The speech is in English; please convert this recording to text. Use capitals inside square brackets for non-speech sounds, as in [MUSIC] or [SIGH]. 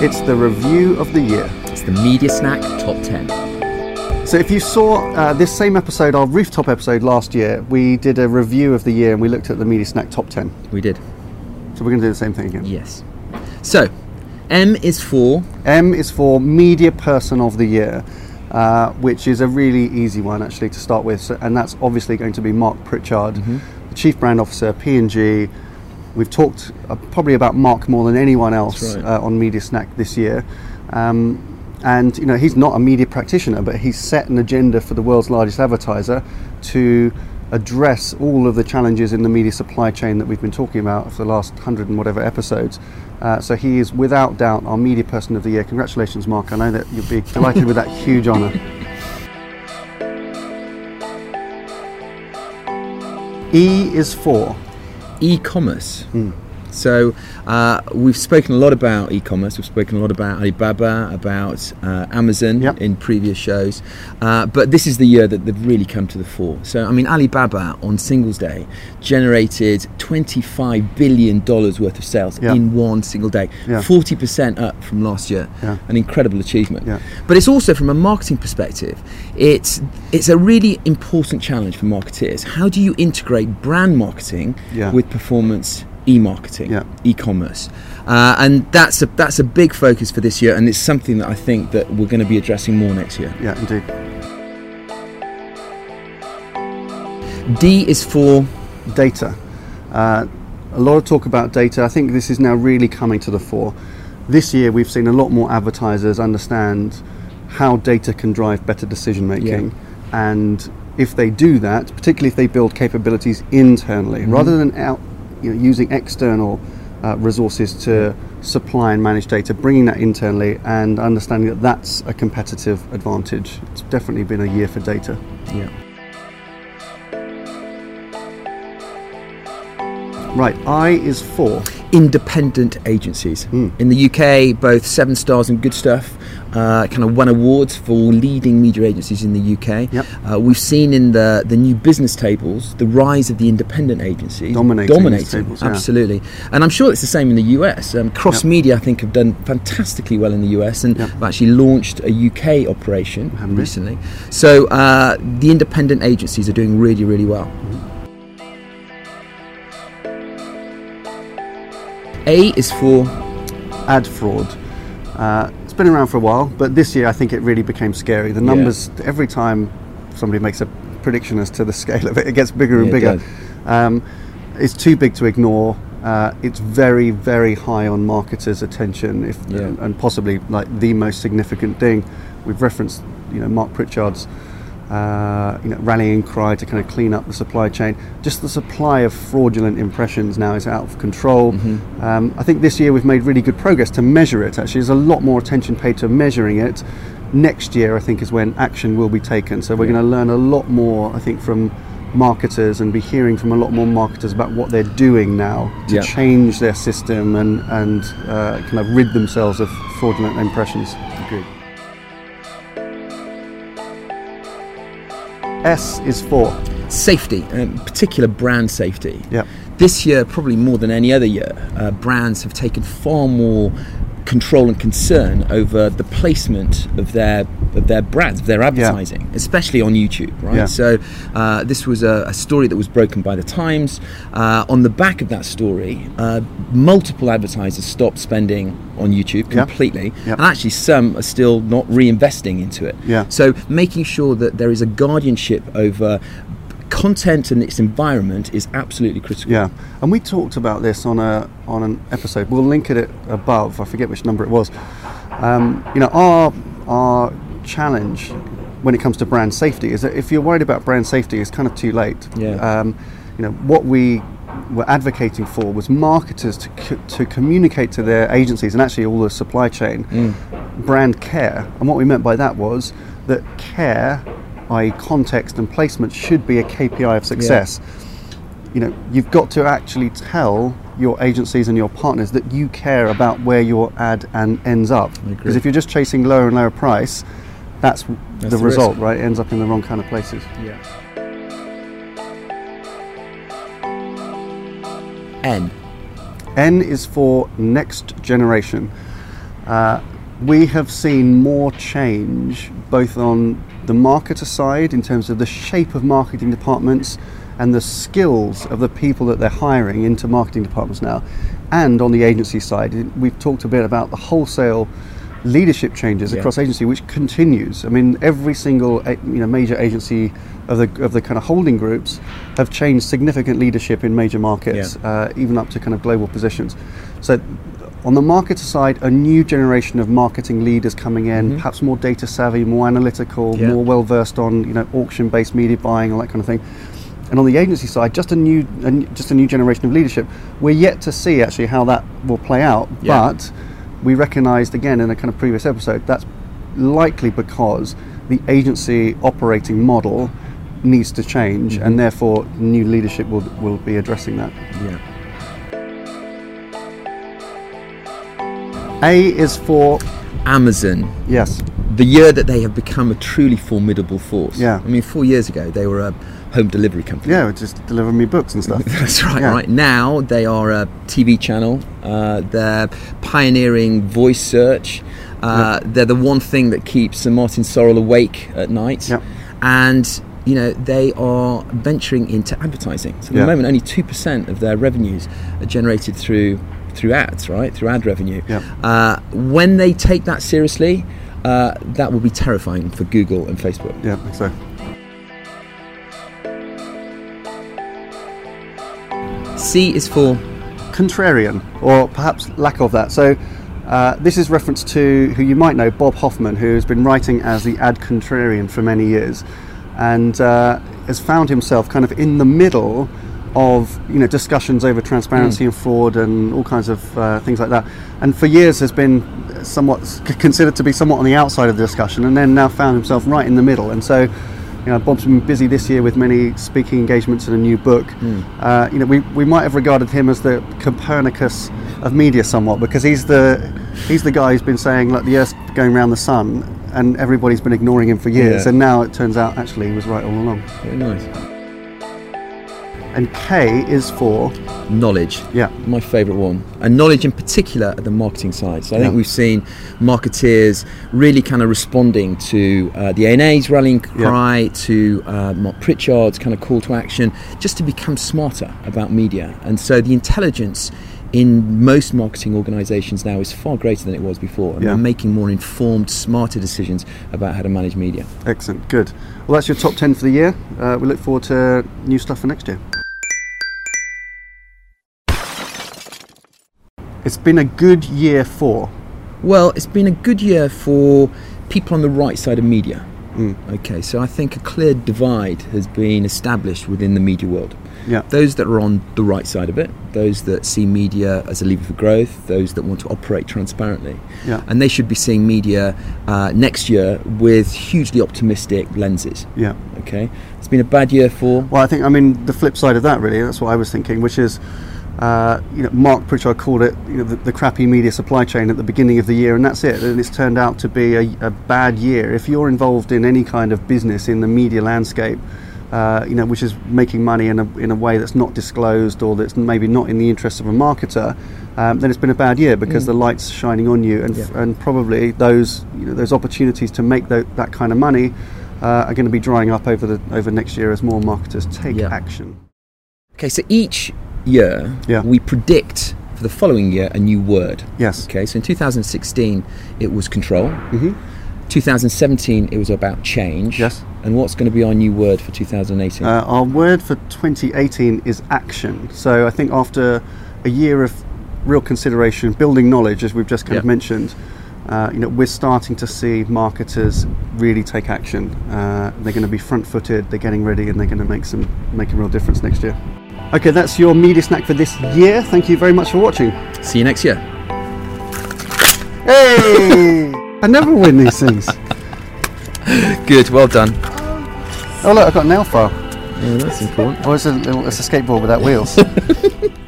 It's the review of the year. It's the Media Snack Top 10. So, if you saw uh, this same episode, our rooftop episode last year, we did a review of the year and we looked at the Media Snack Top 10. We did. So, we're going to do the same thing again. Yes. So, M is for M is for Media Person of the Year, uh, which is a really easy one actually to start with, so, and that's obviously going to be Mark Pritchard, Mm-hmm. the Chief Brand Officer, P&G. We've talked uh, probably about Mark more than anyone else right. uh, on Media Snack this year. Um, and you know he's not a media practitioner, but he's set an agenda for the world's largest advertiser to address all of the challenges in the media supply chain that we've been talking about for the last hundred and whatever episodes. Uh, so he is without doubt our media person of the year. Congratulations, Mark! I know that you'll be delighted with that huge honour. E is for e-commerce. Hmm. So uh, we've spoken a lot about e-commerce. We've spoken a lot about Alibaba, about uh, Amazon Yep. in previous shows, uh, but this is the year that they've really come to the fore. So I mean, Alibaba on Singles Day generated 25 billion dollars worth of sales Yeah. in one single day. 40 percent up from last year. Yeah. An incredible achievement. But it's also from a marketing perspective, it's it's a really important challenge for marketeers. How do you integrate brand marketing with performance e-marketing, Yeah. e-commerce, uh, and that's a that's a big focus for this year, and it's something that I think that we're going to be addressing more next year. yeah, indeed. D is for data. Uh, a lot of talk about data. I think this is now really coming to the fore. This year, we've seen a lot more advertisers understand how data can drive better decision making, and if they do that, particularly if they build capabilities internally, rather than out, you know, using external uh, resources to supply and manage data, bringing that internally and understanding that that's a competitive advantage. It's definitely been a year for data. yeah. Right, I is for. independent agencies. Hmm. In the UK, both Seven Stars and Good Stuff uh, kind of won awards for leading media agencies in the UK. Yep. Uh, we've seen in the, the new business tables the rise of the independent agencies Dominating dominating tables, yeah. absolutely. And I'm sure it's the same in the US. Um, Cross Yep. Media, I think, have done fantastically well in the US and Yep. have actually launched a UK operation Haven't they? recently. So uh, the independent agencies are doing really, really well. A is for ad fraud. Uh, been around for a while, but this year I think it really became scary. The numbers, every time somebody makes a prediction as to the scale of it, it gets bigger and Yeah, it bigger. does. Um, it's too big to ignore. Uh, it's very, very high on marketers' attention, if Yeah. and possibly like the most significant thing. We've referenced, you know, Mark Pritchard's uh, you know, rallying cry to kind of clean up the supply chain. Just the supply of fraudulent impressions now is out of control. Mm-hmm. Um, I think this year we've made really good progress to measure it. Actually, there's a lot more attention paid to measuring it. Next year, I think, is when action will be taken. So we're Yeah. going to learn a lot more, I think, from marketers and be hearing from a lot more marketers about what they're doing now to Yeah. change their system and and uh, kind of rid themselves of fraudulent impressions. Agreed. S is for safety, um, particular brand safety. Yep. This year, probably more than any other year, uh, brands have taken far more control and concern over the placement of their of their brands, of their advertising, especially on YouTube. Right. Yeah. So uh, this was a, a story that was broken by the Times. Uh, on the back of that story, uh, multiple advertisers stopped spending on YouTube Yeah. completely, Yeah. and actually some are still not reinvesting into it. Yeah. So making sure that there is a guardianship over content and its environment is absolutely critical. Yeah, and we talked about this on a on an episode. We'll link it above. I forget which number it was. Um, you know, our our challenge when it comes to brand safety is that if you're worried about brand safety, it's kind of too late. Yeah. Um, you know, what we were advocating for was marketers to co- to communicate to their agencies and actually all the supply chain brand care. And what we meant by that was that care, i.e., context and placement, should be a KPI of success you know you've got to actually tell your agencies and your partners that you care about where your ad and ends up because if you're just chasing lower and lower price that's, That's the, the result risk. right it ends up in the wrong kind of places Yeah. N. N is for next generation uh, we have seen more change both on the marketer side in terms of the shape of marketing departments and the skills of the people that they're hiring into marketing departments now, and on the agency side. We've talked a bit about the wholesale leadership changes Yeah. across agency, which continues. I mean, every single eh, you know major agency of the of the kind of holding groups have changed significant leadership in major markets, Yeah. uh, even up to kind of global positions. So. On the marketer side, a new generation of marketing leaders coming in, perhaps more data savvy, more analytical, Mm-hmm. Yeah. more well versed on you know auction-based media buying, all that kind of thing. And on the agency side, just a new, just a new generation of leadership. We're yet to see actually how that will play out, Yeah. but we recognised again in a kind of previous episode that's likely because the agency operating model needs to change, Mm-hmm. and therefore new leadership will will be addressing that. Yeah. A is for Amazon, yes, the year that they have become a truly formidable force. Yeah. I mean, four years ago, they were a home delivery company. yeah, just deliver me books and stuff. [LAUGHS] That's right. Yeah. Right now, they are a TV channel. Uh, they're pioneering voice search. Uh, They're the one thing that keeps Sir Martin Sorrell awake at night. Yep. And you know they are venturing into advertising. So at Yeah. the moment, only two percent of their revenues are generated through through ads, right? Through ad revenue. Yep. Uh, when they take that seriously, uh, that will be terrifying for Google and Facebook. Yeah, so. C is for contrarian, or perhaps lack of that. So, uh, this is reference to who you might know, Bob Hoffman, who has been writing as the ad contrarian for many years, and uh, has found himself kind of in the middle of you know discussions over transparency and fraud and all kinds of uh, things like that. And for years has been somewhat considered to be somewhat on the outside of the discussion, and then now found himself right in the middle. And so. You know, Bob's been busy this year with many speaking engagements and a new book. Uh, you know, we, we might have regarded him as the Copernicus of media somewhat because he's the he's the guy who's been saying like the Earth's going around the sun, and everybody's been ignoring him for years. Yeah. And now it turns out actually he was right all along. very nice And K is for knowledge. yeah, my favourite one, and knowledge in particular at the marketing side. So I think we've seen marketeers really kind of responding to uh, the ANA's rallying Yeah. cry, to uh, Mark Pritchard's kind of call to action, just to become smarter about media. And so the intelligence in most marketing organisations now is far greater than it was before, and Yeah. we're making more informed, smarter decisions about how to manage media. excellent, good. Well, that's your top ten for the year. Uh, we look forward to new stuff for next year. It's been a good year for Well, it's been a good year for people on the right side of media. Mm. Okay, so I think a clear divide has been established within the media world. yeah, Those that are on the right side of it, those that see media as a lever for growth, those that want to operate transparently. Yeah. And they should be seeing media uh, next year with hugely optimistic lenses. yeah. Okay, it's been a bad year for. Well, I think I mean the flip side of that really. That's what I was thinking, which is, uh, you know, Mark Pritchard called it you know, the, the crappy media supply chain at the beginning of the year, and that's it. And it's turned out to be a, a bad year. If you're involved in any kind of business in the media landscape, uh, you know, which is making money in a in a way that's not disclosed or that's maybe not in the interest of a marketer. Um, then it's been a bad year because the light's shining on you, and, f- and probably those you know, those opportunities to make that kind of money uh, are going to be drying up over the over next year as more marketers take Yeah. action. Okay, so each year Yeah. we predict for the following year a new word. Yes. Okay, so in 2016 it was control. hmm 2017 it was about change. Yes. And what's going to be our new word for 2018? Uh, our word for 2018 is action. So I think after a year of real consideration, building knowledge, as we've just kind of mentioned, uh, you know, we're starting to see marketers really take action. Uh, they're going to be front-footed. They're getting ready, and they're going to make some make a real difference next year. Okay, that's your media snack for this year. Thank you very much for watching. See you next year. Hey! [LAUGHS] I never win these things. Good, well done. Oh look, I've got a nail file. Yeah, that's important. Oh, it's a, it's a skateboard without wheels. [LAUGHS]